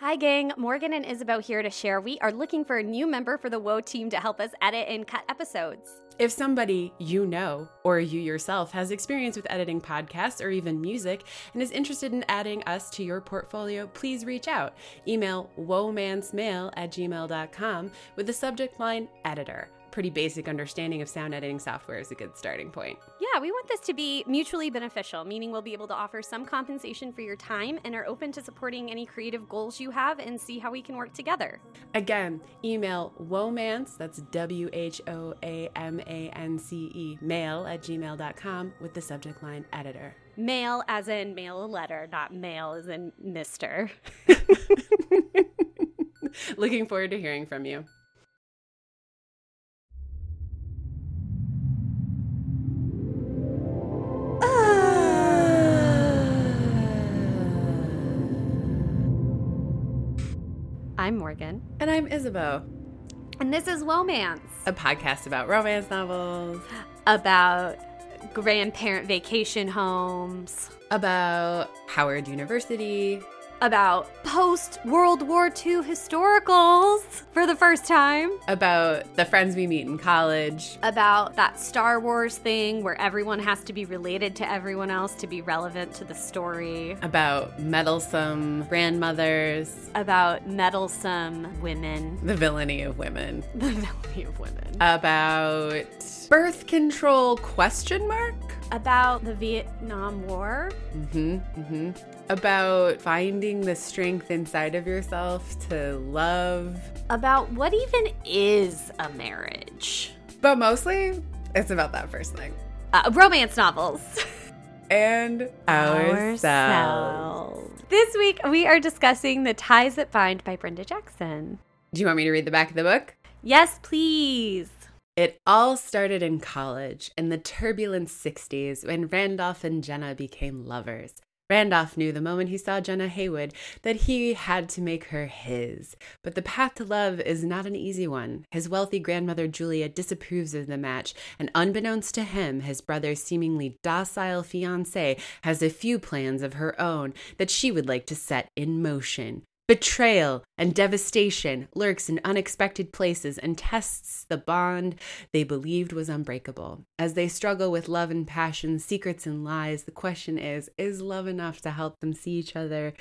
Hi, gang. Morgan and Isabeau here to share. We are looking for a new member for the Woe team to help us edit and cut episodes. If somebody you know or you yourself has experience with editing podcasts or even music and is interested in adding us to your portfolio, please reach out. Email whoamancemail at gmail.com with the subject line editor pretty basic understanding of sound editing software is a good starting point. Yeah, we want this to be mutually beneficial, meaning we'll be able to offer some compensation for your time and are open to supporting any creative goals you have and see how we can work together. Again, email whoamance, that's W H O A M A N C E, mail at gmail.com with the subject line editor. Mail as in mail a letter, not mail as in Mr. Looking forward to hearing from you. I'm Morgan. And I'm Isabeau. And this is Whoamance, a podcast about romance novels, about grandparent vacation homes, about Howard University, about post World War II historicals for the first time, about the friends we meet in college, about that Star Wars thing where everyone has to be related to everyone else to be relevant to the story, about meddlesome grandmothers, about meddlesome women, the villainy of women, the villainy of women, about birth control question mark about the Vietnam War. Mm-hmm. Mm-hmm. About finding the strength inside of yourself to love. About what even is a marriage. But mostly, it's about that first thing. Uh, romance novels. and ourselves. ourselves. This week, we are discussing The Ties That Bind by Brenda Jackson. Do you want me to read the back of the book? Yes, please. It all started in college in the turbulent 60s when Randolph and Jenna became lovers. Randolph knew the moment he saw Jenna Haywood that he had to make her his. But the path to love is not an easy one. His wealthy grandmother Julia disapproves of the match, and unbeknownst to him, his brother's seemingly docile fiancee has a few plans of her own that she would like to set in motion. Betrayal and devastation lurks in unexpected places and tests the bond they believed was unbreakable. As they struggle with love and passion, secrets and lies, the question is is love enough to help them see each other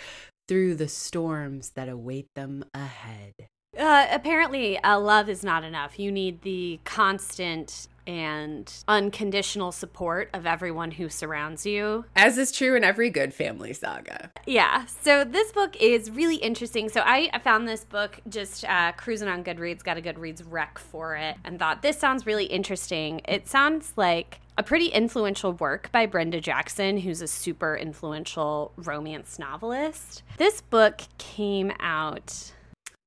through the storms that await them ahead? Uh, apparently, uh, love is not enough. You need the constant and unconditional support of everyone who surrounds you. As is true in every good family saga. Yeah. So this book is really interesting. So I found this book just uh, cruising on Goodreads, got a Goodreads rec for it, and thought this sounds really interesting. It sounds like a pretty influential work by Brenda Jackson, who's a super influential romance novelist. This book came out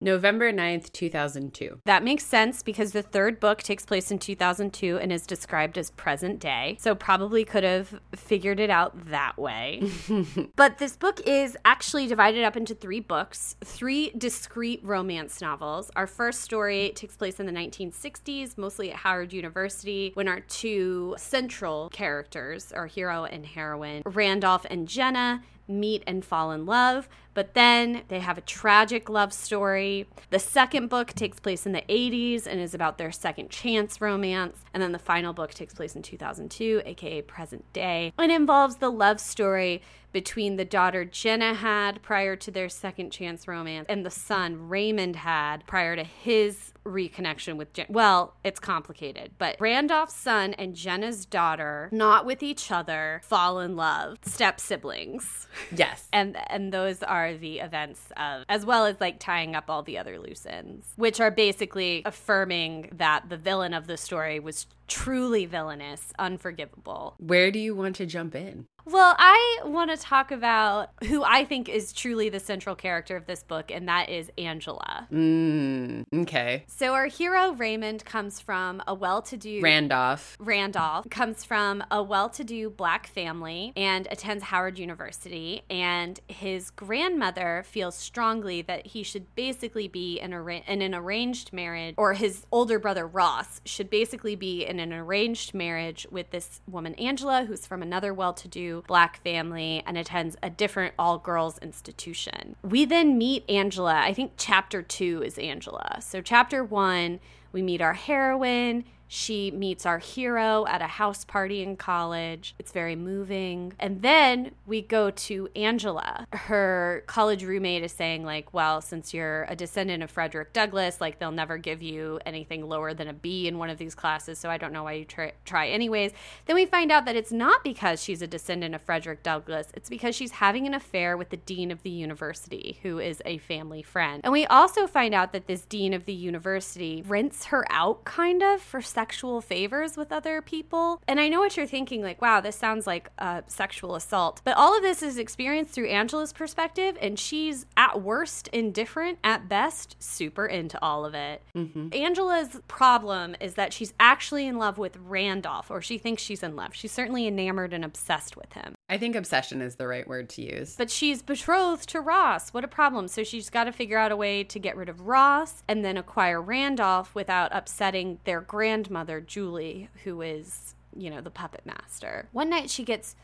November 9th, 2002. That makes sense because the third book takes place in 2002 and is described as present day. So probably could have figured it out that way. but this book is actually divided up into three books, three discrete romance novels. Our first story takes place in the 1960s, mostly at Howard University, when our two central characters, our hero and heroine, Randolph and Jenna, meet and fall in love, but then they have a tragic love story. The second book takes place in the 80s and is about their second chance romance. And then the final book takes place in 2002, aka present day, and involves the love story between the daughter Jenna had prior to their second chance romance and the son Raymond had prior to his reconnection with Jen. Well, it's complicated, but Randolph's son and Jenna's daughter, not with each other, fall in love, step siblings. Yes. and and those are the events of as well as like tying up all the other loose ends, which are basically affirming that the villain of the story was truly villainous, unforgivable. Where do you want to jump in? Well, I want to talk about who I think is truly the central character of this book, and that is Angela. Mm, okay. So, our hero Raymond comes from a well to do. Randolph. Randolph comes from a well to do black family and attends Howard University. And his grandmother feels strongly that he should basically be in, a, in an arranged marriage, or his older brother Ross should basically be in an arranged marriage with this woman, Angela, who's from another well to do black family and attends a different all girls institution. We then meet Angela. I think chapter two is Angela. So, chapter one, we meet our heroine. She meets our hero at a house party in college. It's very moving. And then we go to Angela. Her college roommate is saying, like, well, since you're a descendant of Frederick Douglass, like, they'll never give you anything lower than a B in one of these classes. So I don't know why you try, try anyways. Then we find out that it's not because she's a descendant of Frederick Douglass, it's because she's having an affair with the dean of the university, who is a family friend. And we also find out that this dean of the university rents her out kind of for sexual favors with other people. And I know what you're thinking like, wow, this sounds like a sexual assault. But all of this is experienced through Angela's perspective, and she's at worst indifferent, at best super into all of it. Mm-hmm. Angela's problem is that she's actually in love with Randolph, or she thinks she's in love. She's certainly enamored and obsessed with him. I think obsession is the right word to use. But she's betrothed to Ross. What a problem. So she's got to figure out a way to get rid of Ross and then acquire Randolph without upsetting their grandmother, Julie, who is, you know, the puppet master. One night she gets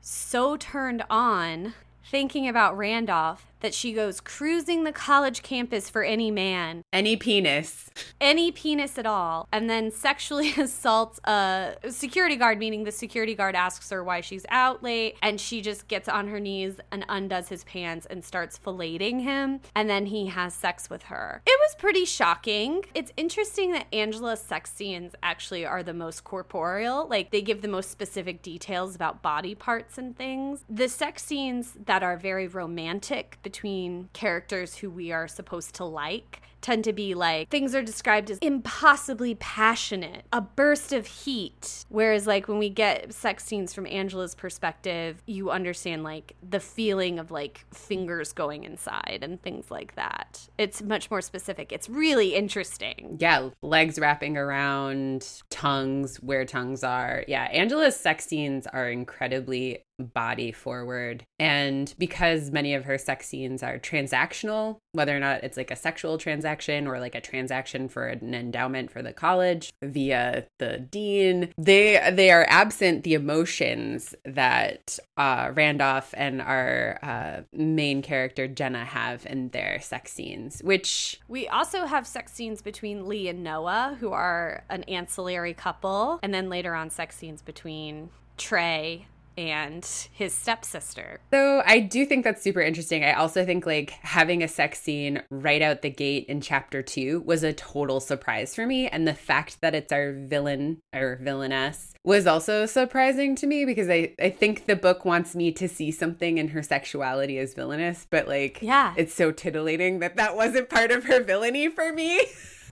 so turned on thinking about Randolph that she goes cruising the college campus for any man, any penis, any penis at all, and then sexually assaults a security guard, meaning the security guard asks her why she's out late, and she just gets on her knees and undoes his pants and starts filleting him, and then he has sex with her. It was pretty shocking. It's interesting that Angela's sex scenes actually are the most corporeal, like they give the most specific details about body parts and things. The sex scenes that are very romantic between characters who we are supposed to like tend to be like things are described as impossibly passionate, a burst of heat. Whereas, like, when we get sex scenes from Angela's perspective, you understand like the feeling of like fingers going inside and things like that. It's much more specific. It's really interesting. Yeah, legs wrapping around, tongues where tongues are. Yeah, Angela's sex scenes are incredibly body forward. And because many of her sex scenes are transactional, whether or not it's like a sexual transaction or like a transaction for an endowment for the college via the dean, they they are absent the emotions that uh, Randolph and our uh, main character Jenna have in their sex scenes, which we also have sex scenes between Lee and Noah, who are an ancillary couple, and then later on sex scenes between Trey and his stepsister. So I do think that's super interesting. I also think like having a sex scene right out the gate in chapter two was a total surprise for me. And the fact that it's our villain or villainess was also surprising to me because I, I think the book wants me to see something in her sexuality as villainous, but like yeah, it's so titillating that that wasn't part of her villainy for me.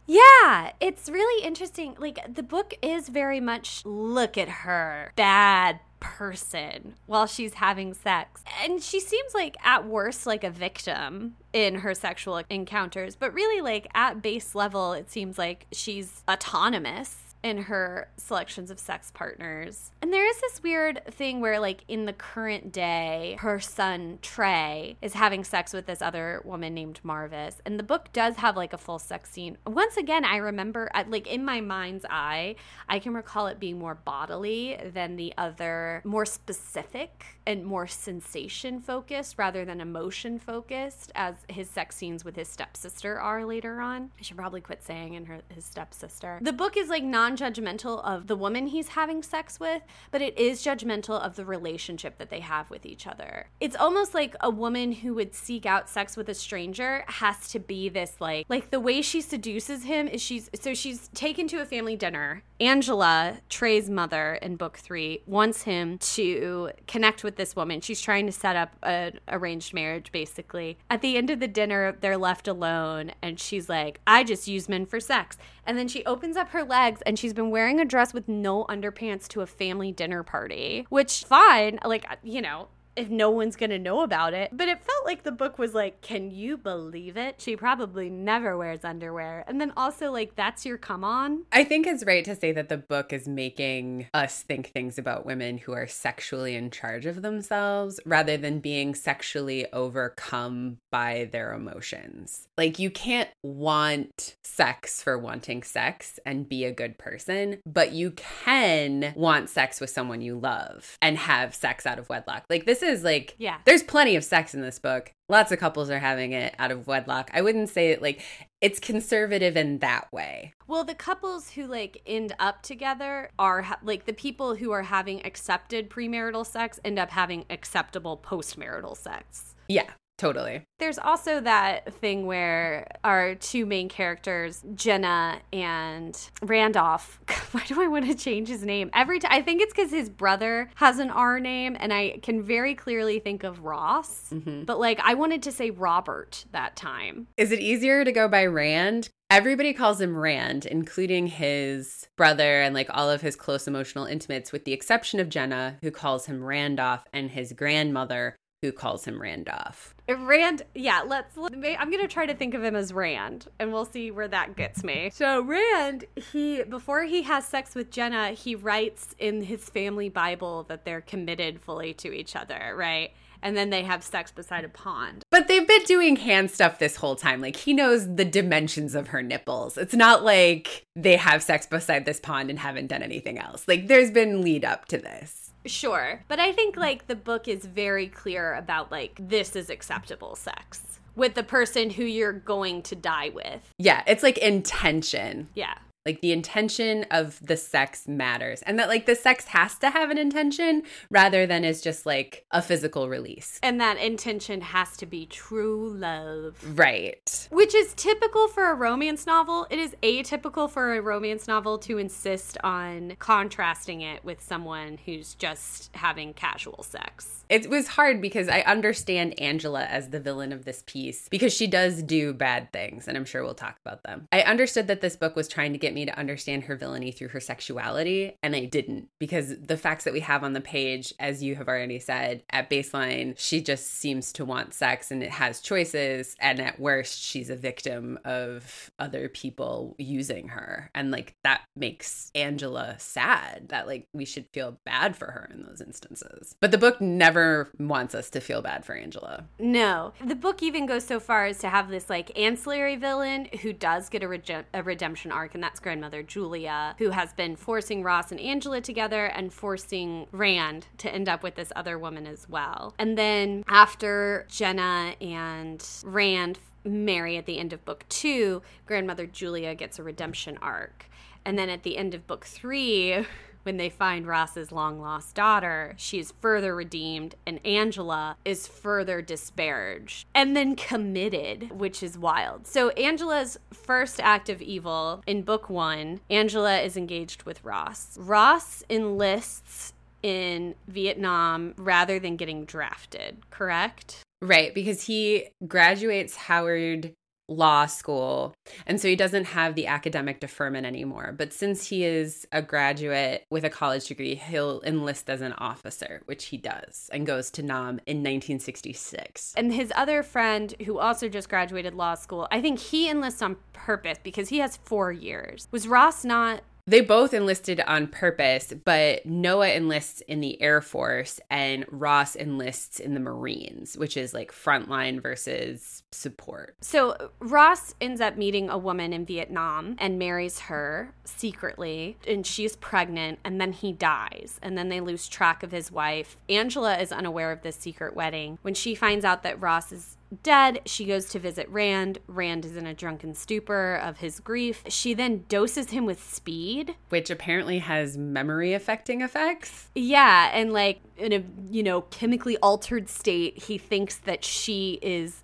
Yeah, it's really interesting. Like, the book is very much look at her, bad person while she's having sex. And she seems like, at worst, like a victim in her sexual encounters, but really, like, at base level, it seems like she's autonomous in her selections of sex partners. And there is this weird thing where, like, in the current day, her son Trey is having sex with this other woman named Marvis. And the book does have, like, a full sex scene. Once again, I remember, like, in my mind's eye, I can recall it being more bodily than the other, more specific and more sensation focused rather than emotion focused, as his sex scenes with his stepsister are later on. I should probably quit saying in her his stepsister. The book is like non judgmental of the woman he's having sex with, but it is judgmental of the relationship that they have with each other. It's almost like a woman who would seek out sex with a stranger has to be this like like the way she seduces him is she's so she's taken to a family dinner. Angela, Trey's mother in book 3, wants him to connect with this woman. She's trying to set up an arranged marriage basically. At the end of the dinner, they're left alone and she's like, "I just use men for sex." And then she opens up her legs and she's been wearing a dress with no underpants to a family dinner party, which fine, like, you know, if no one's going to know about it. But it felt like the book was like, can you believe it? She probably never wears underwear. And then also, like, that's your come on. I think it's right to say that the book is making us think things about women who are sexually in charge of themselves rather than being sexually overcome by their emotions. Like, you can't want sex for wanting sex and be a good person, but you can want sex with someone you love and have sex out of wedlock. Like, this is like, Yeah. there's plenty of sex in this book. Lots of couples are having it out of wedlock. I wouldn't say it like it's conservative in that way. Well, the couples who like end up together are ha- like the people who are having accepted premarital sex end up having acceptable postmarital sex. Yeah, totally. There's also that thing where our two main characters, Jenna and Randolph, why do I want to change his name? Every time I think it's cuz his brother has an R name and I can very clearly think of Ross. Mm-hmm. But like I wanted to say Robert that time. Is it easier to go by Rand? Everybody calls him Rand, including his brother and like all of his close emotional intimates, with the exception of Jenna, who calls him Randolph, and his grandmother, who calls him Randolph. Rand, yeah, let's. let- I'm gonna try to think of him as Rand, and we'll see where that gets me. So Rand, he before he has sex with Jenna, he writes in his family Bible that they're committed fully to each other, right? And then they have sex beside a pond. But they've been doing hand stuff this whole time. Like he knows the dimensions of her nipples. It's not like they have sex beside this pond and haven't done anything else. Like there's been lead up to this. Sure, but I think like the book is very clear about like this is acceptable sex with the person who you're going to die with. Yeah, it's like intention. Yeah. Like the intention of the sex matters. And that like the sex has to have an intention rather than is just like a physical release. And that intention has to be true love. Right. Which is typical for a romance novel. It is atypical for a romance novel to insist on contrasting it with someone who's just having casual sex. It was hard because I understand Angela as the villain of this piece because she does do bad things, and I'm sure we'll talk about them. I understood that this book was trying to get me to understand her villainy through her sexuality, and I didn't because the facts that we have on the page, as you have already said, at baseline, she just seems to want sex and it has choices, and at worst, she's a victim of other people using her. And like that makes Angela sad that like we should feel bad for her in those instances. But the book never wants us to feel bad for Angela. No. The book even goes so far as to have this like ancillary villain who does get a, a redemption arc, and that's grandmother Julia, who has been forcing Ross and Angela together and forcing Rand to end up with this other woman as well. And then after Jenna and Rand marry at the end of book two, grandmother Julia gets a redemption arc. And then at the end of book three, when they find Ross's long lost daughter, she is further redeemed, and Angela is further disparaged and then committed, which is wild. So, Angela's first act of evil in book one, Angela is engaged with Ross. Ross enlists in Vietnam rather than getting drafted, correct? Right, because he graduates Howard Law School, and so he doesn't have the academic deferment anymore. But since he is a graduate with a college degree, he'll enlist as an officer, which he does, and goes to Nam in 1966. And his other friend, who also just graduated law school, I think he enlists on purpose because he has four years. Was Ross not? They both enlisted on purpose, but Noah enlists in the Air Force and Ross enlists in the Marines, which is like frontline versus support. So Ross ends up meeting a woman in Vietnam and marries her secretly, and she's pregnant, and then he dies, and then they lose track of his wife. Angela is unaware of this secret wedding. When she finds out that Ross is dead, she goes to visit Rand. Rand is in a drunken stupor of his grief. She then doses him with speed. Which apparently has memory affecting effects. Yeah, and like in a, you know, chemically altered state, he thinks that she is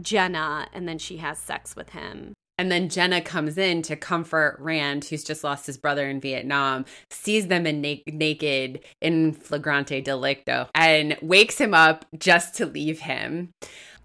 Jenna and then she has sex with him. And then Jenna comes in to comfort Rand, who's just lost his brother in Vietnam, sees them in na- naked in flagrante delicto, and wakes him up just to leave him.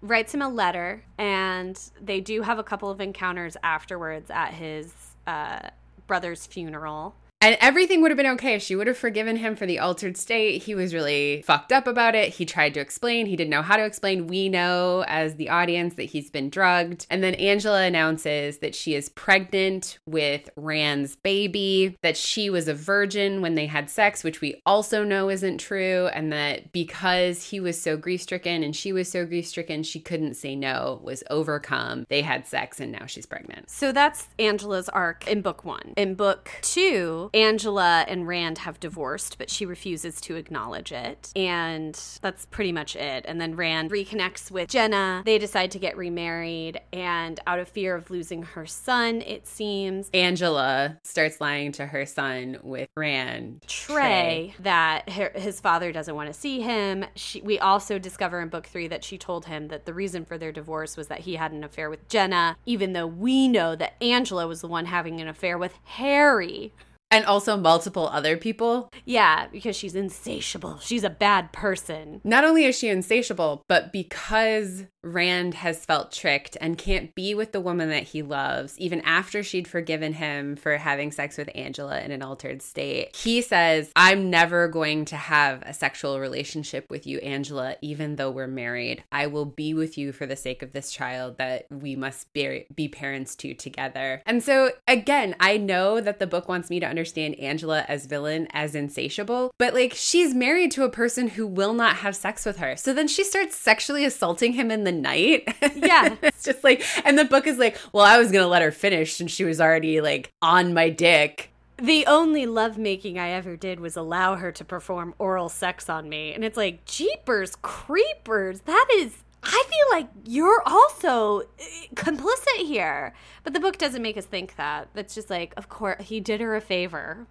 Writes him a letter, and they do have a couple of encounters afterwards at his uh, brother's funeral. And everything would have been okay. If she would have forgiven him for the altered state. He was really fucked up about it. He tried to explain. He didn't know how to explain. We know as the audience that he's been drugged. And then Angela announces that she is pregnant with Rand's baby, that she was a virgin when they had sex, which we also know isn't true. And that because he was so grief stricken and she was so grief stricken, she couldn't say no, was overcome. They had sex and now she's pregnant. So that's Angela's arc in book one. In book two, Angela and Rand have divorced, but she refuses to acknowledge it. And that's pretty much it. And then Rand reconnects with Jenna. They decide to get remarried. And out of fear of losing her son, it seems, Angela starts lying to her son with Rand. Trey, Trey. that her, his father doesn't want to see him. She, we also discover in book three that she told him that the reason for their divorce was that he had an affair with Jenna, even though we know that Angela was the one having an affair with Harry. And also multiple other people. Yeah, because she's insatiable. She's a bad person. Not only is she insatiable, but because Rand has felt tricked and can't be with the woman that he loves, even after she'd forgiven him for having sex with Angela in an altered state. He says, I'm never going to have a sexual relationship with you, Angela, even though we're married. I will be with you for the sake of this child that we must be, be parents to together. And so, again, I know that the book wants me to understand Angela as villain, as insatiable, but like she's married to a person who will not have sex with her. So then she starts sexually assaulting him in the night. Yeah. it's just like, and the book is like, well, I was going to let her finish and she was already like on my dick. The only lovemaking I ever did was allow her to perform oral sex on me. And it's like, jeepers, creepers. That is I feel like you're also eh, complicit here. But the book doesn't make us think that. It's just like, of course, he did her a favor.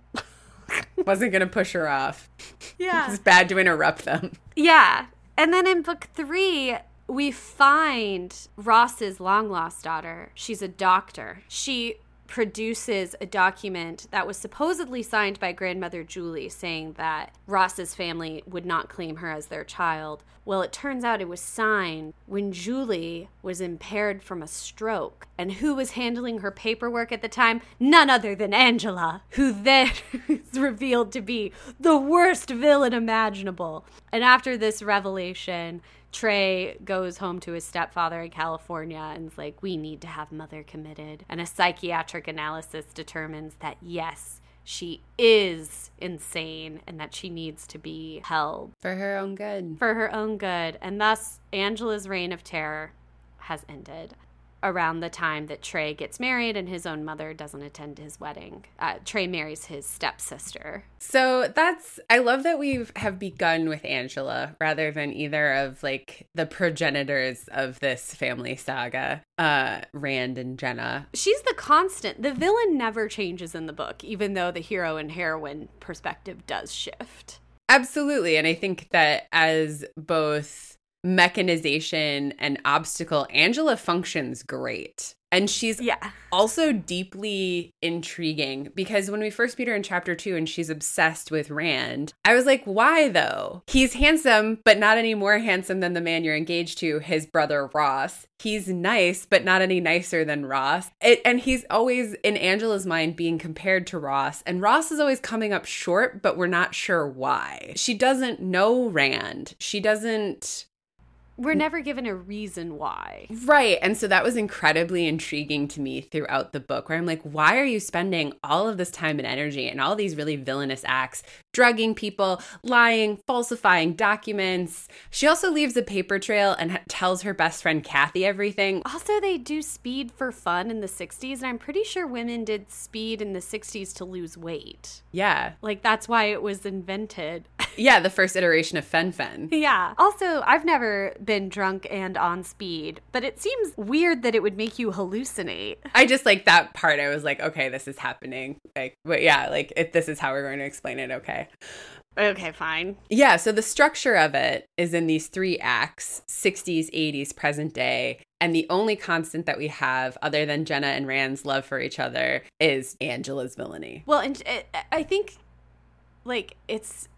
Wasn't going to push her off. Yeah. It's bad to interrupt them. Yeah. And then in book three, we find Ross's long lost daughter. She's a doctor. She produces a document that was supposedly signed by grandmother Julie saying that Ross's family would not claim her as their child. Well, it turns out it was signed when Julie was impaired from a stroke. And who was handling her paperwork at the time? None other than Angela, who then is revealed to be the worst villain imaginable. And after this revelation, Trey goes home to his stepfather in California and is like, We need to have mother committed. And a psychiatric analysis determines that yes, she is insane and that she needs to be held for her own good. For her own good. And thus, Angela's reign of terror has ended around the time that Trey gets married and his own mother doesn't attend his wedding. Uh, Trey marries his stepsister. So that's I love that we have begun with Angela rather than either of like the progenitors of this family saga, uh, Rand and Jenna. She's the constant. The villain never changes in the book, even though the hero and heroine perspective does shift. Absolutely, and I think that as both mechanization and obstacle, Angela functions great. And she's yeah. also deeply intriguing because when we first meet her in chapter two and she's obsessed with Rand, I was like, why though? He's handsome, but not any more handsome than the man you're engaged to, his brother Ross. He's nice, but not any nicer than Ross. It, and he's always, in Angela's mind, being compared to Ross. And Ross is always coming up short, but we're not sure why. She doesn't know Rand. She doesn't we're never given a reason why. Right. And so that was incredibly intriguing to me throughout the book, where I'm like, why are you spending all of this time and energy and all these really villainous acts, drugging people, lying, falsifying documents? She also leaves a paper trail and tells her best friend Kathy everything. Also, they do speed for fun in the 60s, and I'm pretty sure women did speed in the 60s to lose weight. Yeah. Like, that's why it was invented. yeah, the first iteration of fen-phen. Yeah. Also, I've never been drunk and on speed, but it seems weird that it would make you hallucinate. I just like that part. I was like, okay, this is happening. Like, but yeah, like if this is how we're going to explain it, okay. Okay, fine. Yeah, so the structure of it is in these three acts 60s, 80s, present day. And the only constant that we have, other than Jenna and Rand's love for each other, is Angela's villainy. Well, and uh, I think, like, it's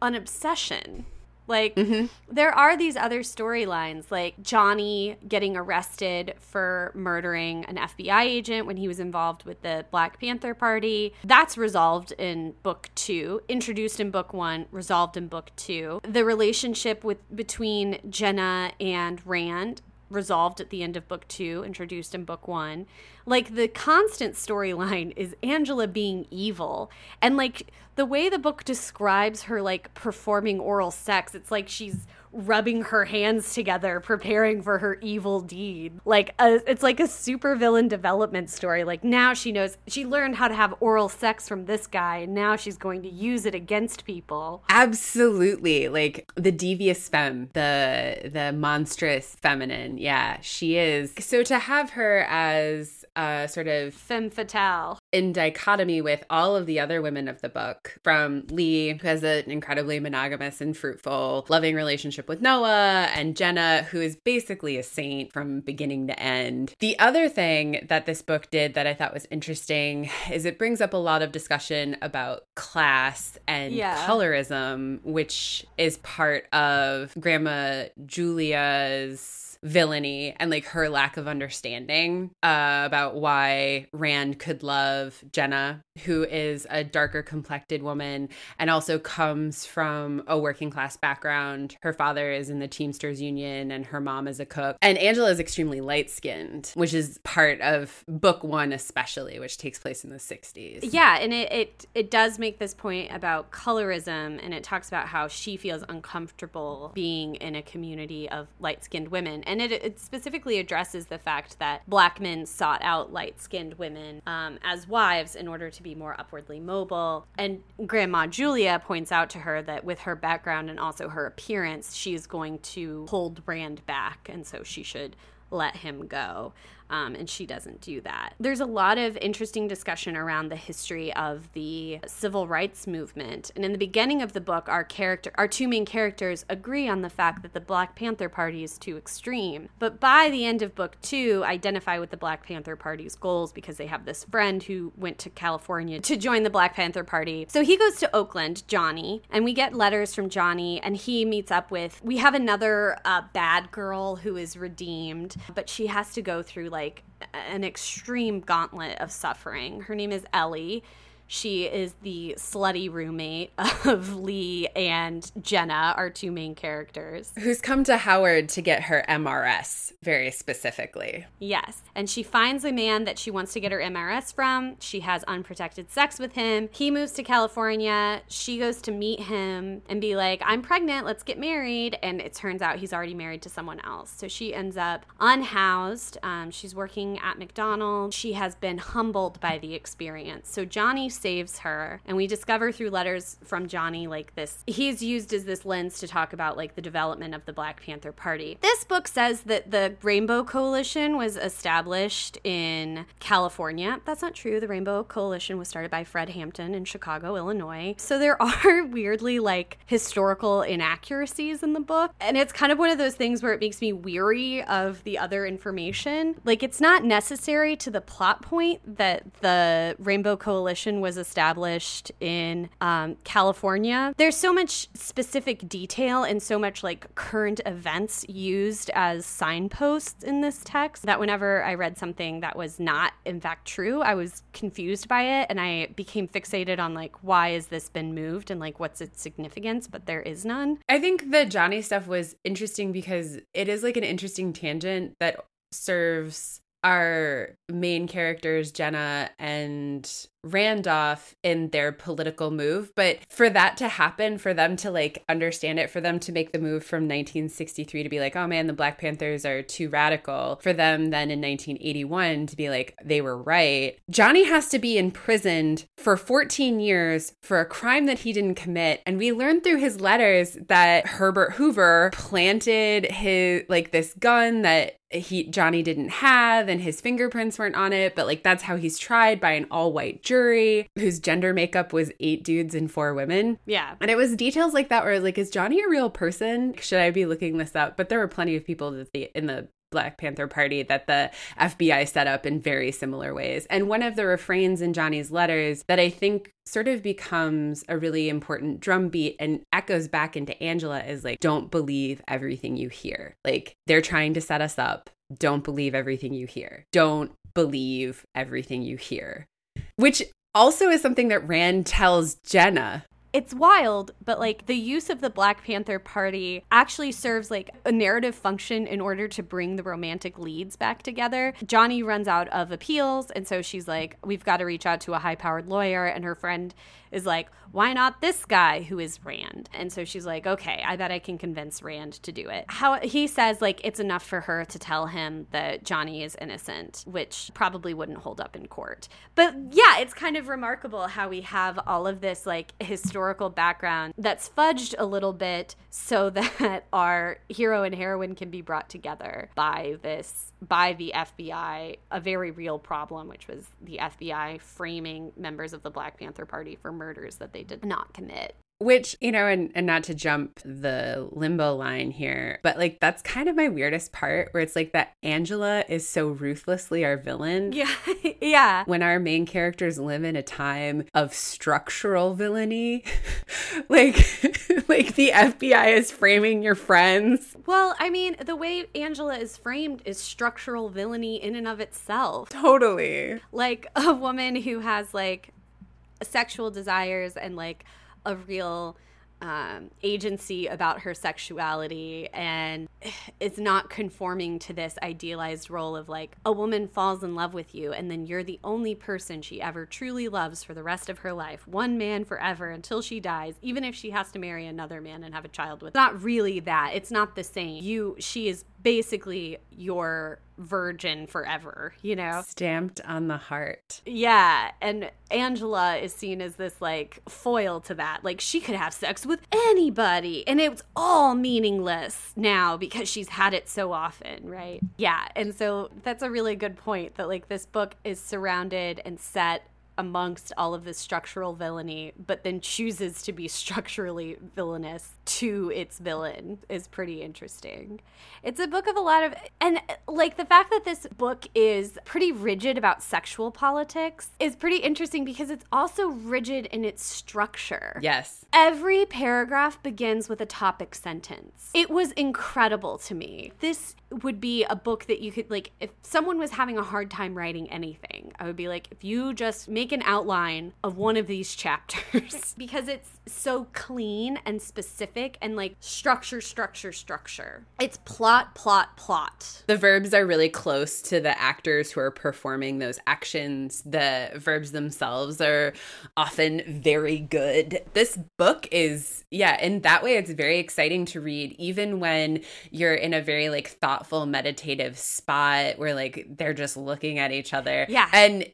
an obsession Like, mm-hmm. there are these other storylines, like Johnny getting arrested for murdering an FBI agent when he was involved with the Black Panther Party. That's resolved in book two, introduced in book one, resolved in book two. The relationship with between Jenna and Rand resolved at the end of book two, introduced in book one. Like the constant storyline is Angela being evil. And like the way the book describes her like performing oral sex, it's like she's rubbing her hands together preparing for her evil deed. Like a, it's like a super villain development story. Like now she knows she learned how to have oral sex from this guy. And now she's going to use it against people. Absolutely. Like the devious femme the the monstrous feminine. Yeah she is. So to have her as uh, sort of femme fatale in dichotomy with all of the other women of the book from Lee, who has an incredibly monogamous and fruitful, loving relationship with Noah, and Jenna, who is basically a saint from beginning to end. The other thing that this book did that I thought was interesting is it brings up a lot of discussion about class and yeah. colorism, which is part of Grandma Julia's villainy and like her lack of understanding uh, about why Rand could love Jenna, who is a darker complected woman and also comes from a working class background. Her father is in the Teamsters Union and her mom is a cook. And Angela is extremely light skinned, which is part of book one, especially, which takes place in the 60s. Yeah, and it, it, it does make this point about colorism and it talks about how she feels uncomfortable being in a community of light skinned women and it, it, specifically addresses the fact that black men sought out light skinned women um, as wives in order to be more upwardly mobile. And Grandma Julia points out to her that with her background and also her appearance, she's going to hold Rand back, and so she should let him go um, and she doesn't do that. There's a lot of interesting discussion around the history of the civil rights movement, and in the beginning of the book, our character, our two main characters, agree on the fact that the Black Panther Party is too extreme. But by the end of book two, identify with the Black Panther Party's goals because they have this friend who went to California to join the Black Panther Party. So he goes to Oakland, Johnny, and we get letters from Johnny, and he meets up with. We have another uh, bad girl who is redeemed, but she has to go through like like an extreme gauntlet of suffering. Her name is Ellie. She is the slutty roommate of Lee and Jenna, our two main characters. Who's come to Howard to get her MRS, very specifically. Yes. And she finds a man that she wants to get her MRS from. She has unprotected sex with him. He moves to California. She goes to meet him and be like, I'm pregnant, let's get married. And it turns out he's already married to someone else. So she ends up unhoused. Um, she's working at McDonald's. She has been humbled by the experience. So Johnny saves her. And we discover through letters from Johnny, like this, he's used as this lens to talk about like the development of the Black Panther Party. This book says that the Rainbow Coalition was established in California. That's not true. The Rainbow Coalition was started by Fred Hampton in Chicago, Illinois. So there are weirdly like historical inaccuracies in the book. And it's kind of one of those things where it makes me weary of the other information. Like it's not necessary to the plot point that the Rainbow Coalition was was established in um, California. There's so much specific detail and so much like current events used as signposts in this text that whenever I read something that was not in fact true, I was confused by it and I became fixated on like why has this been moved and like what's its significance, but there is none. I think the Johnny stuff was interesting because it is like an interesting tangent that serves our main characters, Jenna and Randolph in their political move. But for that to happen, for them to like understand it, for them to make the move from 1963 to be like, oh man, the Black Panthers are too radical, for them then in 1981 to be like, they were right. Johnny has to be imprisoned for 14 years for a crime that he didn't commit. And we learned through his letters that Herbert Hoover planted his like this gun that he Johnny didn't have and his fingerprints weren't on it, but like that's how he's tried by an all-white jury whose gender makeup was eight dudes and four women. Yeah. And it was details like that where like, is Johnny a real person? Should I be looking this up? But there were plenty of people that the in the Black Panther Party that the FBI set up in very similar ways. And one of the refrains in Johnny's letters that I think sort of becomes a really important drumbeat and echoes back into Angela is like, don't believe everything you hear. Like, they're trying to set us up. Don't believe everything you hear. Don't believe everything you hear. Which also is something that Rand tells Jenna it's wild, but like the use of the Black Panther Party actually serves like a narrative function in order to bring the romantic leads back together. Johnny runs out of appeals, and so she's like, We've got to reach out to a high powered lawyer. And her friend is like, why not this guy who is Rand? And so she's like, okay, I bet I can convince Rand to do it. How he says like it's enough for her to tell him that Johnny is innocent, which probably wouldn't hold up in court. But yeah, it's kind of remarkable how we have all of this like historical background that's fudged a little bit so that our hero and heroine can be brought together by this by the FBI, a very real problem, which was the FBI framing members of the Black Panther Party for murders that they did not commit. Which, you know, and, and not to jump the limbo line here, but like that's kind of my weirdest part where it's like that Angela is so ruthlessly our villain. Yeah. yeah. When our main characters live in a time of structural villainy, like like the FBI is framing your friends. Well, I mean, the way Angela is framed is structural villainy in and of itself. Totally. Like a woman who has like sexual desires and like a real um, agency about her sexuality. And is not conforming to this idealized role of like a woman falls in love with you and then you're the only person she ever truly loves for the rest of her life. One man forever until she dies even if she has to marry another man and have a child with. Not really that. It's not the same. You she is basically your virgin forever, you know? Stamped on the heart. Yeah. And Angela is seen as this like foil to that. Like she could have sex with anybody and it's all meaningless now because she's had it so often, right? Yeah. And so that's a really good point that like this book is surrounded and set amongst all of this structural villainy, but then chooses to be structurally villainous to its villain is pretty interesting. It's a book of a lot of, and like the fact that this book is pretty rigid about sexual politics is pretty interesting because it's also rigid in its structure. Yes. Every paragraph begins with a topic sentence. It was incredible to me. This would be a book that you could, like, if someone was having a hard time writing anything, I would be like, if you just make an outline of one of these chapters, because it's so clean and specific and like structure, structure, structure. It's plot, plot, plot. The verbs are really close to the actors who are performing those actions. The verbs themselves are often very good. This book is, yeah, in that way, it's very exciting to read, even when you're in a very like thoughtful, meditative spot where like they're just looking at each other. Yeah. And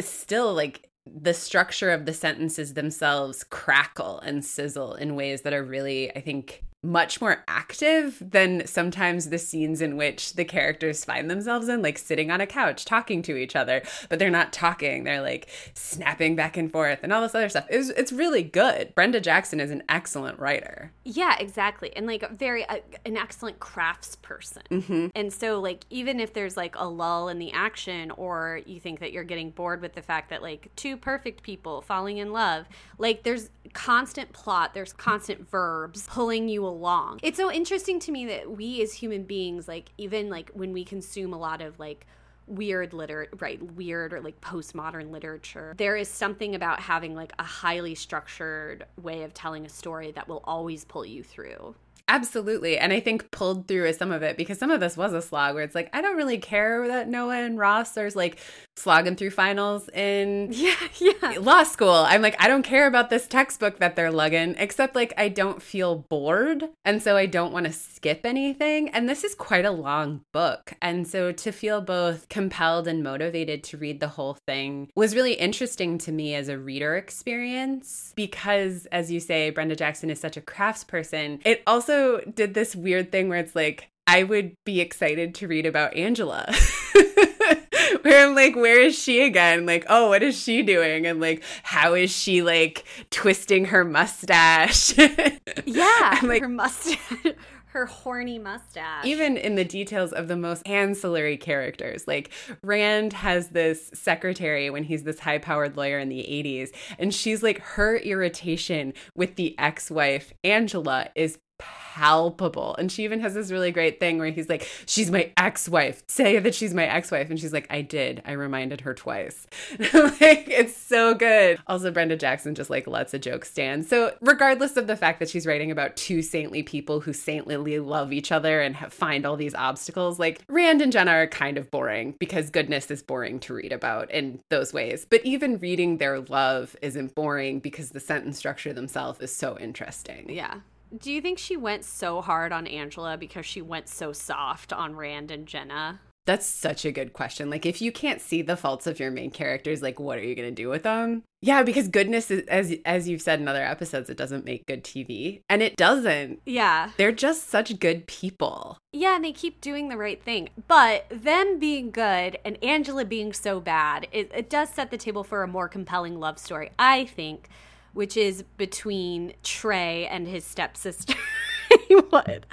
still, like, the structure of the sentences themselves crackle and sizzle in ways that are really, I think, much more active than sometimes the scenes in which the characters find themselves in, like sitting on a couch talking to each other, but they're not talking. They're like snapping back and forth and all this other stuff. It's, it's really good. Brenda Jackson is an excellent writer. Yeah, exactly. And like very, uh, an excellent crafts person. Mm-hmm. And so, like, even if there's like a lull in the action, or you think that you're getting bored with the fact that like two perfect people falling in love, like, there's constant plot, there's constant verbs pulling you along. It's so interesting to me that we as human beings, like even like when we consume a lot of like weird liter right weird or like postmodern literature there is something about having like a highly structured way of telling a story that will always pull you through Absolutely. And I think pulled through is some of it because some of this was a slog where it's like, I don't really care that Noah and Ross are like slogging through finals in yeah, yeah. law school. I'm like, I don't care about this textbook that they're lugging, except like I don't feel bored. And so I don't want to skip anything. And this is quite a long book. And so to feel both compelled and motivated to read the whole thing was really interesting to me as a reader experience because, as you say, Brenda Jackson is such a crafts person. It also did this weird thing where it's like, I would be excited to read about Angela. where I'm like, where is she again? Like, oh, what is she doing? And like, how is she like twisting her mustache? yeah, I'm like her mustache. her horny mustache. Even in the details of the most ancillary characters. Like Rand has this secretary when he's this high powered lawyer in the 80s, and she's like, her irritation with the ex wife, Angela, is palpable. And she even has this really great thing where he's like, She's my ex wife. Say that she's my ex wife. And she's like, I did. I reminded her twice. like, it's so good. Also, Brenda Jackson just like lets a joke stand. So, regardless of the fact that she's writing about two saintly people who saintly love each other and have, find all these obstacles, like Rand and Jenna are kind of boring because goodness is boring to read about in those ways. But even reading their love isn't boring because the sentence structure themselves is so interesting. Yeah. Do you think she went so hard on Angela because she went so soft on Rand and Jenna? That's such a good question. Like, if you can't see the faults of your main characters, like, what are you going to do with them? Yeah, because goodness, is, as as you've said in other episodes, it doesn't make good TV, and it doesn't. Yeah, they're just such good people. Yeah, and they keep doing the right thing. But them being good and Angela being so bad, it, it does set the table for a more compelling love story, I think which is between Trey and his stepsister. Haywood.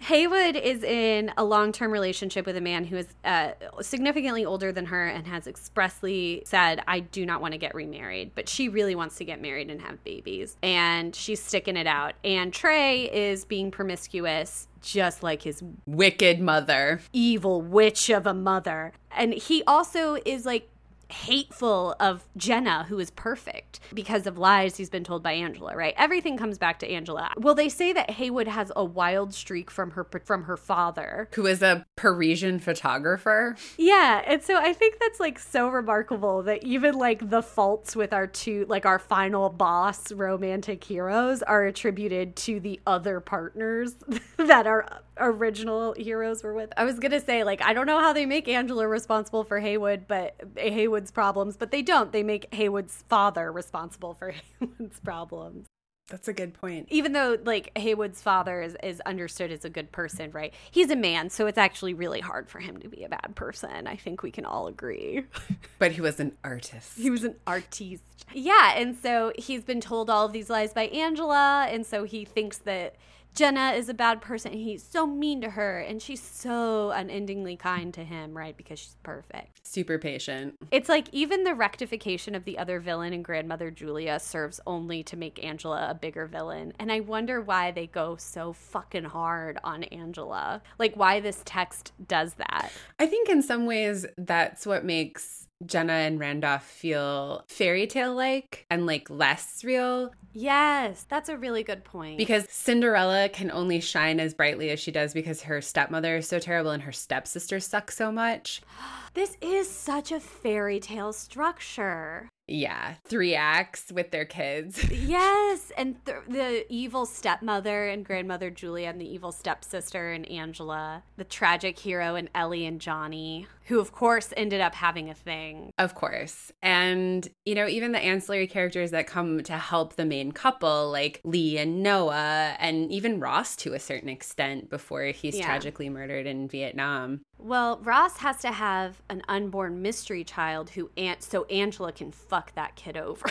Haywood is in a long term relationship with a man who is uh, significantly older than her and has expressly said, I do not want to get remarried, but she really wants to get married and have babies. And she's sticking it out. And Trey is being promiscuous just like his wicked mother, evil witch of a mother. And he also is like hateful of Jenna, who is perfect because of lies he's been told by Angela, right? Everything comes back to Angela. Well, they say that Haywood has a wild streak from her from her father, who is a Parisian photographer. Yeah, and so I think that's like so remarkable that even like the faults with our two like our final boss romantic heroes are attributed to the other partners that our original heroes were with. I was going to say like I don't know how they make Angela responsible for Haywood, but Haywood Haywood's problems, but they don't. They make Haywood's father responsible for Haywood's problems. That's a good point. Even though like Haywood's father is, is understood as a good person, right? He's a man, so it's actually really hard for him to be a bad person. I think we can all agree. but he was an artist. He was an artiste. Yeah, and so he's been told all of these lies by Angela, and so he thinks that Jenna is a bad person. He's so mean to her, and she's so unendingly kind to him, right? Because she's perfect. Super patient. It's like even the rectification of the other villain in Grandmother Julia serves only to make Angela a bigger villain. And I wonder why they go so fucking hard on Angela. Like, why this text does that. I think in some ways that's what makes Jenna and Randolph feel fairy tale like and like less real. Yes, that's a really good point. Because Cinderella can only shine as brightly as she does because her stepmother is so terrible and her stepsister sucks so much. This is such a fairy tale structure. Yeah, three acts with their kids. yes, and th- the evil stepmother and grandmother Julia, and the evil stepsister and Angela, the tragic hero and Ellie and Johnny, who of course ended up having a thing. Of course. And, you know, even the ancillary characters that come to help the main couple, like Lee and Noah, and even Ross to a certain extent before he's yeah. tragically murdered in Vietnam. Well, Ross has to have an unborn mystery child who Aunt so Angela can fuck that kid over.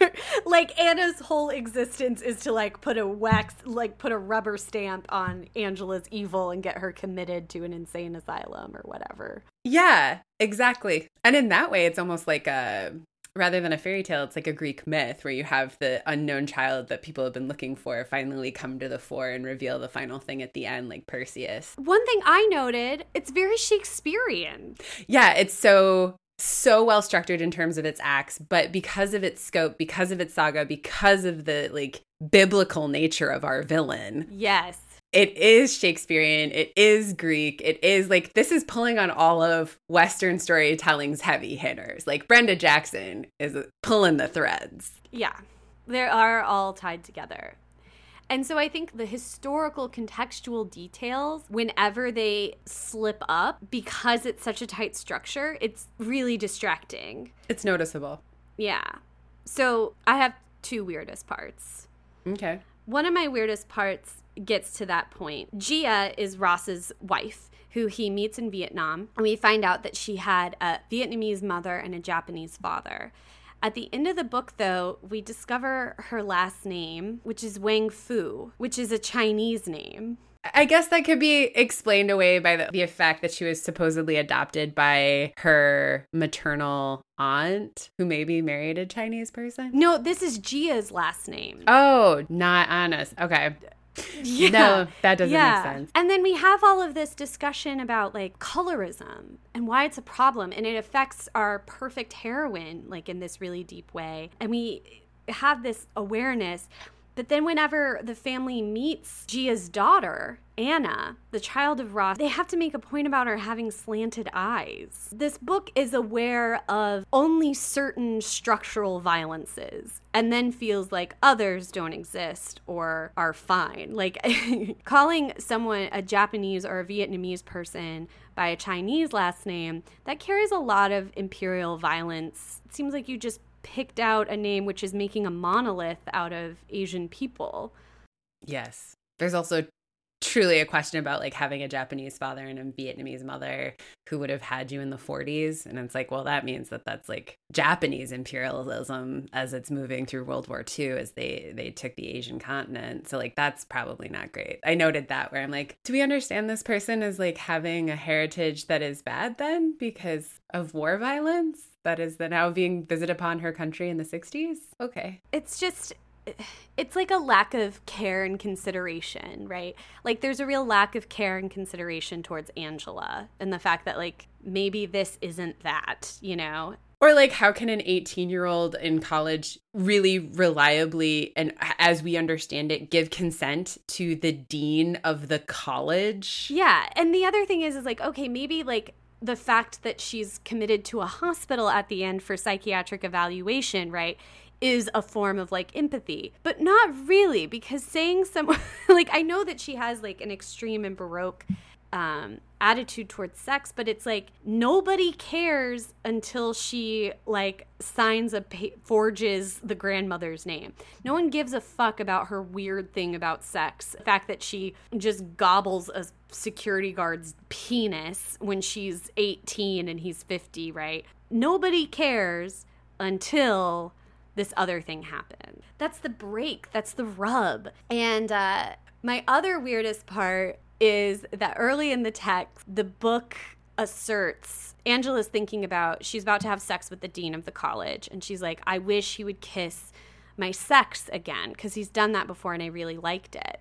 like Anna's whole existence is to like put a wax like put a rubber stamp on Angela's evil and get her committed to an insane asylum or whatever. Yeah, exactly. And in that way it's almost like a rather than a fairy tale, it's like a Greek myth where you have the unknown child that people have been looking for finally come to the fore and reveal the final thing at the end, like Perseus. One thing I noted, it's very Shakespearean. Yeah, it's so so well structured in terms of its acts, but because of its scope, because of its saga, because of the like biblical nature of our villain. Yes it is Shakespearean, it is Greek, it is like this is pulling on all of Western storytelling's heavy hitters. Like Brenda Jackson is pulling the threads. Yeah, they are all tied together. And so I think the historical contextual details, whenever they slip up, because it's such a tight structure, it's really distracting. It's noticeable. Yeah. So I have two weirdest parts. Okay. One of my weirdest parts gets to that point. Gia is Ross's wife who he meets in Vietnam. And we find out that she had a Vietnamese mother and a Japanese father. At the end of the book, though, we discover her last name, which is Wang Fu, which is a Chinese name. I guess that could be explained away by the, the fact that she was supposedly adopted by her maternal aunt who maybe married a Chinese person. No, this is Gia's last name. Oh, not Anna's. Okay. Yeah. No, that doesn't yeah. make sense. And then we have all of this discussion about like colorism and why it's a problem and it affects our perfect heroine like in this really deep way. And we have this awareness but then, whenever the family meets Gia's daughter, Anna, the child of Ross, they have to make a point about her having slanted eyes. This book is aware of only certain structural violences and then feels like others don't exist or are fine. Like calling someone a Japanese or a Vietnamese person by a Chinese last name, that carries a lot of imperial violence. It seems like you just picked out a name which is making a monolith out of Asian people. Yes. There's also truly a question about like having a Japanese father and a Vietnamese mother who would have had you in the 40s and it's like well that means that that's like Japanese imperialism as it's moving through World War II as they they took the Asian continent so like that's probably not great. I noted that where I'm like do we understand this person as like having a heritage that is bad then because of war violence that is the now being visited upon her country in the 60s. Okay. It's just it's like a lack of care and consideration, right? Like there's a real lack of care and consideration towards Angela and the fact that like maybe this isn't that, you know? Or like how can an 18-year-old in college really reliably and as we understand it give consent to the dean of the college? Yeah, and the other thing is is like okay, maybe like the fact that she's committed to a hospital at the end for psychiatric evaluation, right, is a form of like empathy. But not really, because saying someone, like, I know that she has like an extreme and baroque um, attitude towards sex, but it's like nobody cares until she like signs a pa- forges the grandmother's name. No one gives a fuck about her weird thing about sex. The fact that she just gobbles a security guard's penis when she's 18 and he's 50, right? Nobody cares until this other thing happened. That's the break. That's the rub. And uh, my other weirdest part is that early in the text, the book asserts Angela's thinking about she's about to have sex with the dean of the college and she's like I wish he would kiss my sex again because he's done that before and I really liked it.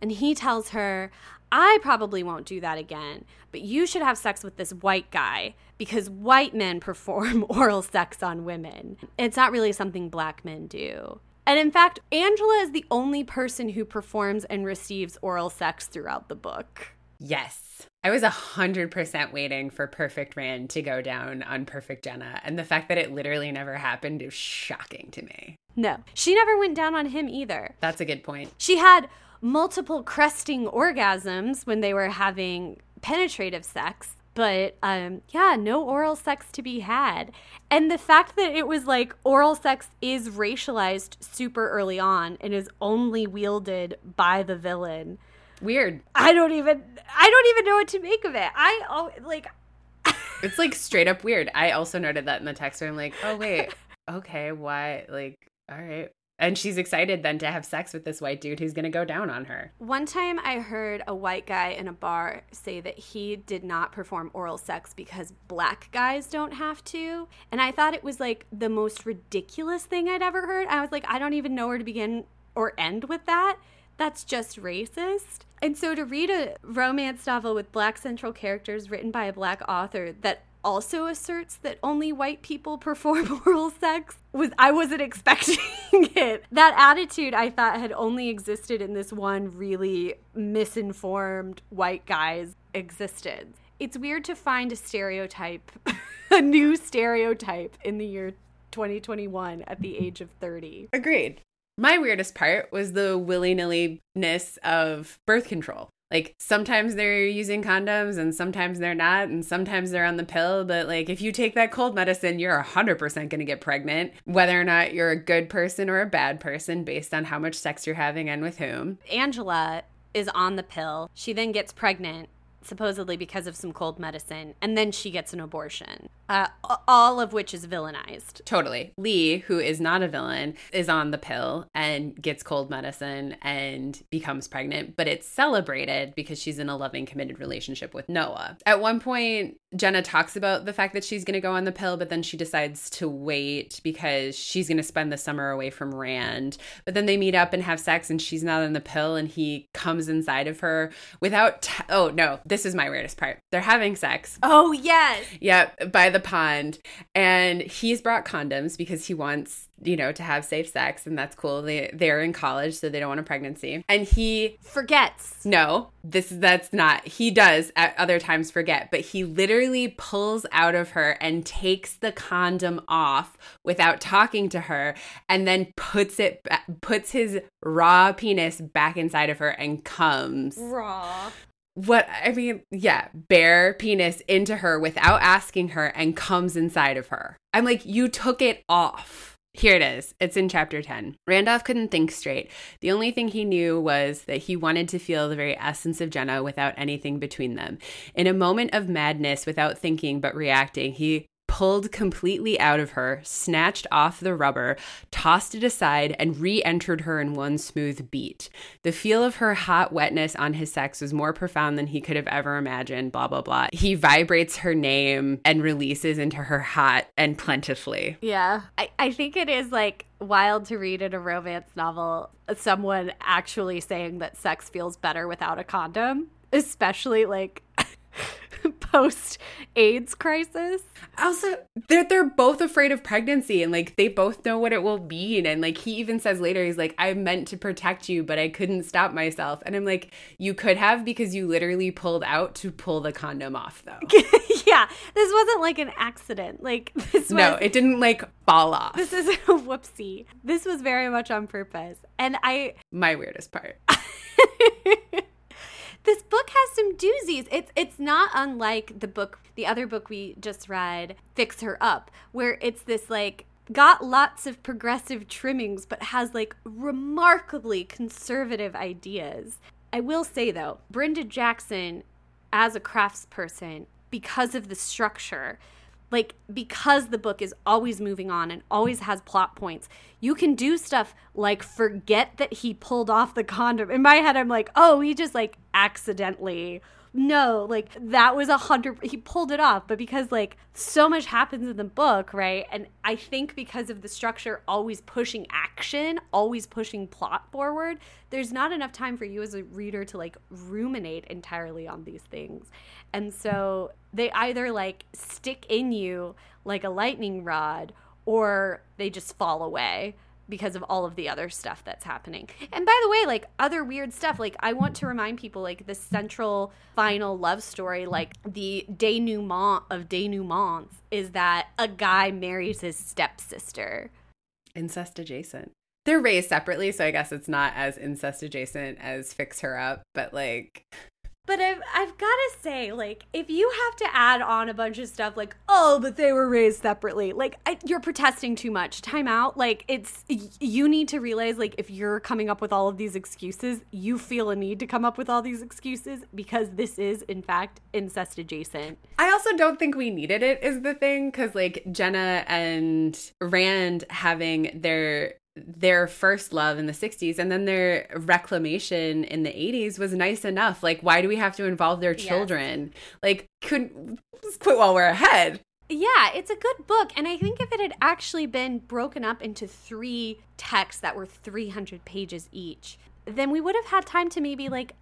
And he tells her, I probably won't do that again, but you should have sex with this white guy because white men perform oral sex on women. It's not really something black men do. And in fact, Angela is the only person who performs and receives oral sex throughout the book. Yes. I was 100% waiting for Perfect Rand to go down on Perfect Jenna. And the fact that it literally never happened is shocking to me. No, she never went down on him either. That's a good point. She had multiple cresting orgasms when they were having penetrative sex but um, yeah, no oral sex to be had. And the fact that it was like oral sex is racialized super early on and is only wielded by the villain. Weird. I don't even I don't even know what to make of it. I oh like It's like straight up weird. I also noted that in the text where I'm like, "Oh wait, okay, why like all right, and she's excited then to have sex with this white dude who's going to go down on her. One time I heard a white guy in a bar say that he did not perform oral sex because black guys don't have to. And I thought it was like the most ridiculous thing I'd ever heard. I was like, I don't even know where to begin or end with that. That's just racist. And so to read a romance novel with black central characters written by a black author that also asserts that only white people perform oral sex was I wasn't expecting it. That attitude I thought had only existed in this one really misinformed white guy's existence. It's weird to find a stereotype, a new stereotype in the year 2021 at the age of 30. Agreed. My weirdest part was the willy nilly ness of birth control. Like sometimes they're using condoms and sometimes they're not, and sometimes they're on the pill. But like if you take that cold medicine, you're 100% going to get pregnant, whether or not you're a good person or a bad person based on how much sex you're having and with whom. Angela is on the pill. She then gets pregnant supposedly because of some cold medicine, and then she gets an abortion. Uh, all of which is villainized. Totally. Lee, who is not a villain, is on the pill and gets cold medicine and becomes pregnant, but it's celebrated because she's in a loving, committed relationship with Noah. At one point, Jenna talks about the fact that she's going to go on the pill, but then she decides to wait because she's going to spend the summer away from Rand. But then they meet up and have sex, and she's not on the pill, and he comes inside of her without. T- oh, no, this is my weirdest part. They're having sex. Oh, yes. Yep, by the pond. And he's brought condoms because he wants you know, to have safe sex, and that's cool. They they're in college, so they don't want a pregnancy. And he forgets. No, this is that's not. He does at other times forget, but he literally pulls out of her and takes the condom off without talking to her, and then puts it puts his raw penis back inside of her and comes raw what I mean, yeah, bare penis into her without asking her and comes inside of her. I'm like, you took it off. Here it is. It's in chapter 10. Randolph couldn't think straight. The only thing he knew was that he wanted to feel the very essence of Jenna without anything between them. In a moment of madness, without thinking but reacting, he pulled completely out of her, snatched off the rubber, tossed it aside, and re entered her in one smooth beat. The feel of her hot wetness on his sex was more profound than he could have ever imagined, blah, blah, blah. He vibrates her name and releases into her hot and plentifully. Yeah. I, I think it is like wild to read in a romance novel uh, someone actually saying that sex feels better without a condom, especially like post AIDS crisis. Also, they're they're both afraid of pregnancy and like they both know what it will mean. And like he even says later, he's like, I meant to protect you, but I couldn't stop myself. And I'm like, you could have because you literally pulled out to pull the condom off though. yeah. This wasn't like an accident. Like this was, No, it didn't like fall off. This is a whoopsie. This was very much on purpose. And I my weirdest part this book has some doozies. It's it's not unlike the book, the other book we just read, Fix Her Up, where it's this like got lots of progressive trimmings but has like remarkably conservative ideas. I will say though, Brenda Jackson as a craftsperson because of the structure like because the book is always moving on and always has plot points you can do stuff like forget that he pulled off the condom. In my head i'm like oh he just like accidentally. No like that was a hundred he pulled it off. But because like so much happens in the book right? And i think because of the structure always pushing action always pushing plot forward there's not enough time for you as a reader to like ruminate entirely on these things and so they either like stick in you like a lightning rod or they just fall away because of all of the other stuff that's happening. And by the way, like other weird stuff, like I want to remind people like the central final love story, like the denouement of denouements is that a guy marries his stepsister. Incest adjacent. They're raised separately, so I guess it's not as incest adjacent as Fix Her Up, but like but I've, I've got to say, like, if you have to add on a bunch of stuff, like, oh, but they were raised separately, like, I, you're protesting too much. Time out. Like, it's, you need to realize, like, if you're coming up with all of these excuses, you feel a need to come up with all these excuses because this is, in fact, incest adjacent. I also don't think we needed it, is the thing, because, like, Jenna and Rand having their their first love in the 60s and then their reclamation in the 80s was nice enough. Like, why do we have to involve their children? Yes. Like, could quit while we're ahead. Yeah, it's a good book. And I think if it had actually been broken up into three texts that were 300 pages each, then we would have had time to maybe like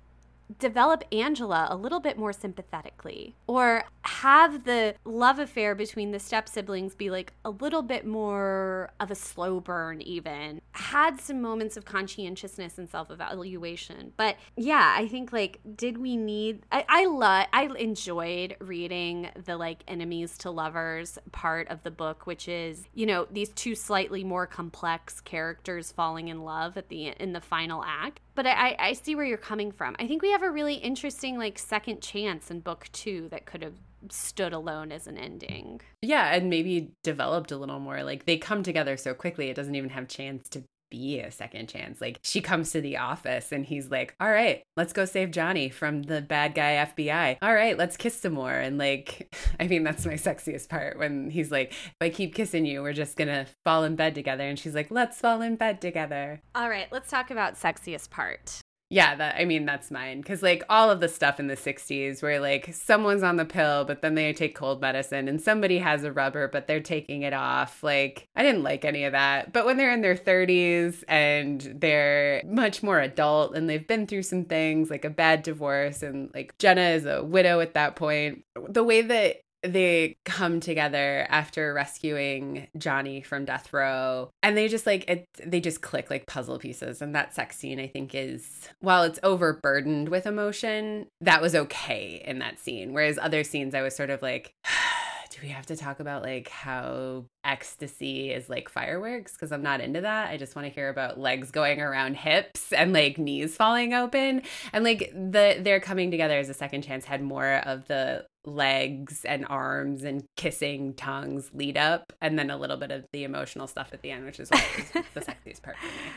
develop Angela a little bit more sympathetically or have the love affair between the step siblings be like a little bit more of a slow burn even. Had some moments of conscientiousness and self-evaluation. But yeah i think like did we need i i love i enjoyed reading the like enemies to lovers part of the book which is you know these two slightly more complex characters falling in love at the in the final act but I, I see where you're coming from. I think we have a really interesting like second chance in book two that could have stood alone as an ending. Yeah, and maybe developed a little more. Like they come together so quickly, it doesn't even have chance to be a second chance. Like she comes to the office and he's like, "All right, let's go save Johnny from the bad guy FBI. All right, let's kiss some more." And like, I mean, that's my sexiest part when he's like, "If I keep kissing you, we're just gonna fall in bed together." And she's like, "Let's fall in bed together." All right, let's talk about sexiest part. Yeah, that I mean that's mine cuz like all of the stuff in the 60s where like someone's on the pill but then they take cold medicine and somebody has a rubber but they're taking it off. Like I didn't like any of that. But when they're in their 30s and they're much more adult and they've been through some things like a bad divorce and like Jenna is a widow at that point, the way that they come together after rescuing Johnny from death row. And they just like it they just click like puzzle pieces. And that sex scene I think is while it's overburdened with emotion that was okay in that scene. Whereas other scenes I was sort of like do we have to talk about like how ecstasy is like fireworks because I'm not into that. I just want to hear about legs going around hips and like knees falling open and like the they're coming together as a second chance had more of the legs and arms and kissing tongues lead up and then a little bit of the emotional stuff at the end which is the sexiest part for me.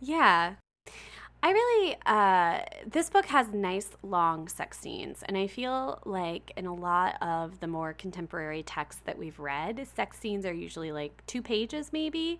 Yeah. I really, uh, this book has nice long sex scenes, and I feel like in a lot of the more contemporary texts that we've read, sex scenes are usually like two pages, maybe.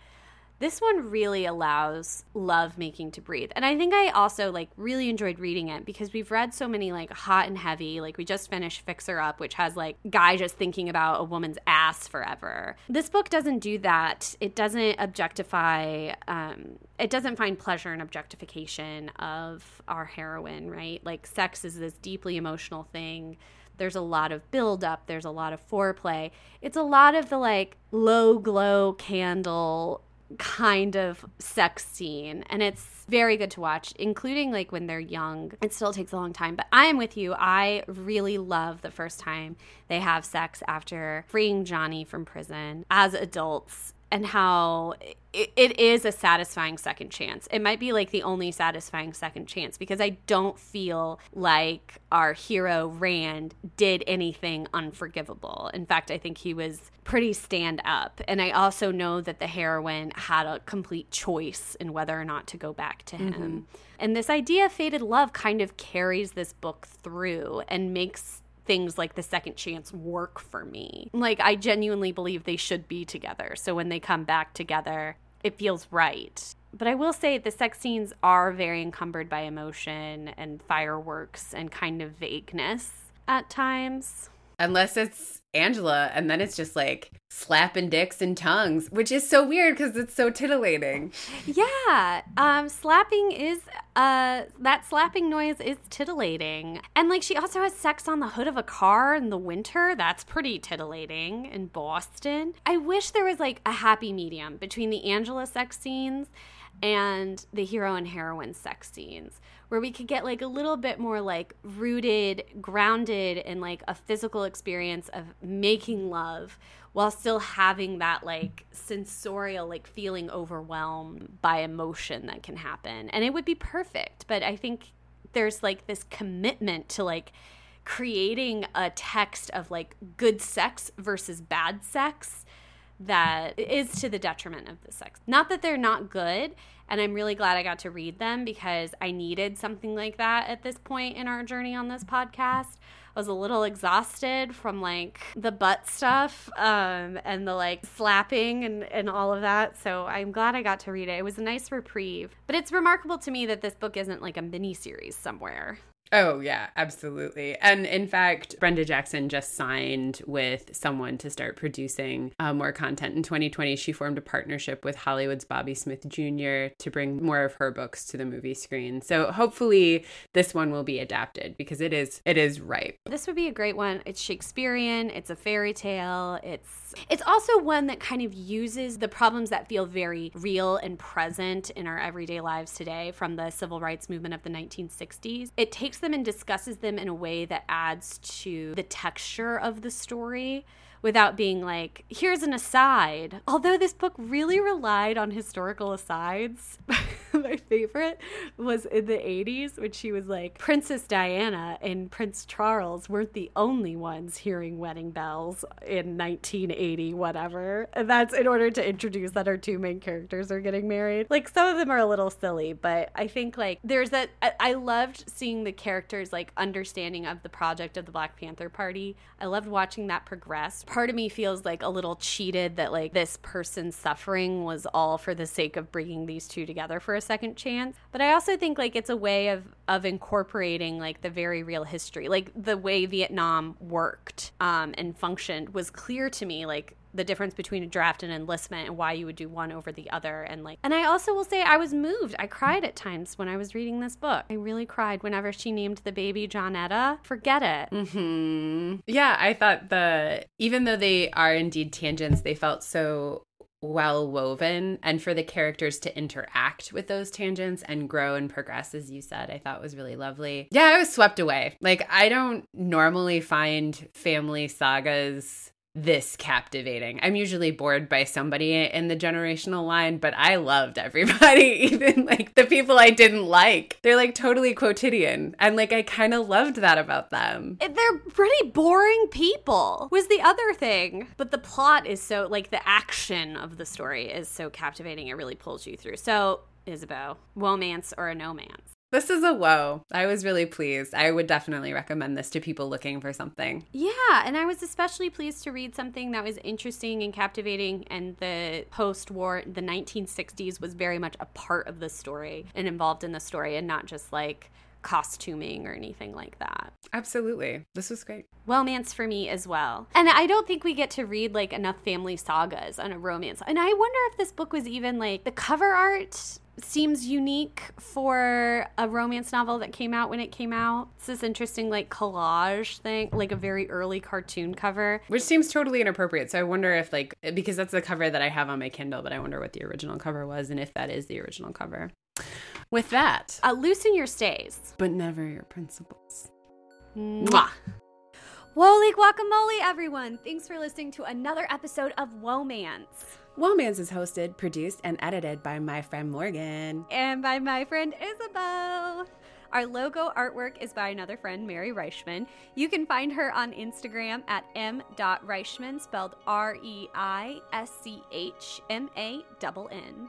This one really allows love making to breathe. And I think I also like really enjoyed reading it because we've read so many like hot and heavy. Like we just finished Fix Her Up, which has like guy just thinking about a woman's ass forever. This book doesn't do that. It doesn't objectify um it doesn't find pleasure in objectification of our heroine, right? Like sex is this deeply emotional thing there's a lot of build up there's a lot of foreplay it's a lot of the like low glow candle kind of sex scene and it's very good to watch including like when they're young. It still takes a long time but i am with you. I really love the first time they have sex after freeing johnny from prison as adults and how it, it is a satisfying second chance. It might be like the only satisfying second chance because I don't feel like our hero Rand did anything unforgivable. In fact, I think he was pretty stand up. And I also know that the heroine had a complete choice in whether or not to go back to him. Mm-hmm. And this idea of fated love kind of carries this book through and makes things like the second chance work for me. Like, I genuinely believe they should be together. So when they come back together, it feels right. But I will say the sex scenes are very encumbered by emotion and fireworks and kind of vagueness at times. Unless it's Angela, and then it's just like slapping dicks and tongues, which is so weird because it's so titillating. Yeah, um, slapping is uh, that slapping noise is titillating, and like she also has sex on the hood of a car in the winter. That's pretty titillating in Boston. I wish there was like a happy medium between the Angela sex scenes and the hero and heroine sex scenes where we could get like a little bit more like rooted, grounded in like a physical experience of making love while still having that like sensorial like feeling overwhelmed by emotion that can happen. And it would be perfect, but I think there's like this commitment to like creating a text of like good sex versus bad sex that is to the detriment of the sex. Not that they're not good, and I'm really glad I got to read them because I needed something like that at this point in our journey on this podcast. I was a little exhausted from like the butt stuff um, and the like slapping and, and all of that. So I'm glad I got to read it. It was a nice reprieve. But it's remarkable to me that this book isn't like a mini series somewhere. Oh, yeah, absolutely. And in fact, Brenda Jackson just signed with someone to start producing uh, more content. In 2020, she formed a partnership with Hollywood's Bobby Smith Jr. to bring more of her books to the movie screen. So hopefully this one will be adapted because it is it is ripe. This would be a great one. It's Shakespearean, it's a fairy tale, it's it's also one that kind of uses the problems that feel very real and present in our everyday lives today from the civil rights movement of the 1960s. It takes them and discusses them in a way that adds to the texture of the story without being like, here's an aside. Although this book really relied on historical asides, my favorite was in the 80s when she was like, Princess Diana and Prince Charles weren't the only ones hearing wedding bells in 1980, whatever. And that's in order to introduce that our two main characters are getting married. Like, some of them are a little silly, but I think, like, there's that. I, I loved seeing the characters, like, understanding of the project of the Black Panther Party. I loved watching that progress. Part of me feels like a little cheated that, like, this person's suffering was all for the sake of bringing these two together for a second chance. But I also think, like, it's a way of, of incorporating, like, the very real history. Like, the way Vietnam worked um, and functioned was clear to me. Like, the difference between a draft and enlistment and why you would do one over the other and like and I also will say I was moved. I cried at times when I was reading this book. I really cried whenever she named the baby Johnetta. Forget it. Mm-hmm. Yeah, I thought the even though they are indeed tangents, they felt so well woven. And for the characters to interact with those tangents and grow and progress as you said i thought was really lovely. Yeah i was swept away. Like i don't normally find family sagas this captivating. I'm usually bored by somebody in the generational line, but I loved everybody, even like the people I didn't like. They're like totally quotidian. And like I kind of loved that about them. Eh, they're pretty boring people, was the other thing. But the plot is so, like, the action of the story is so captivating. It really pulls you through. So, Isabeau, romance or a no man's? This is a whoa. I was really pleased. I would definitely recommend this to people looking for something. Yeah, and I was especially pleased to read something that was interesting and captivating. And the post war, the 1960s was very much a part of the story and involved in the story, and not just like costuming or anything like that. Absolutely. This was great. Romance for me as well. And I don't think we get to read like enough family sagas on a romance. And I wonder if this book was even like the cover art seems unique for a romance novel that came out when it came out. It's this interesting like collage thing, like a very early cartoon cover. Which seems totally inappropriate. So I wonder if like because that's the cover that I have on my Kindle, but I wonder what the original cover was and if that is the original cover. With that, uh, loosen your stays, but never your principles. Mwah. Woly guacamole, everyone! Thanks for listening to another episode of Whoamance. Whoamance is hosted, produced, and edited by my friend Morgan. And by my friend Isabeau. Our logo artwork is by another friend, Mary Reischmann. You can find her on Instagram at m.reischmann, spelled R E I S C H M A N N.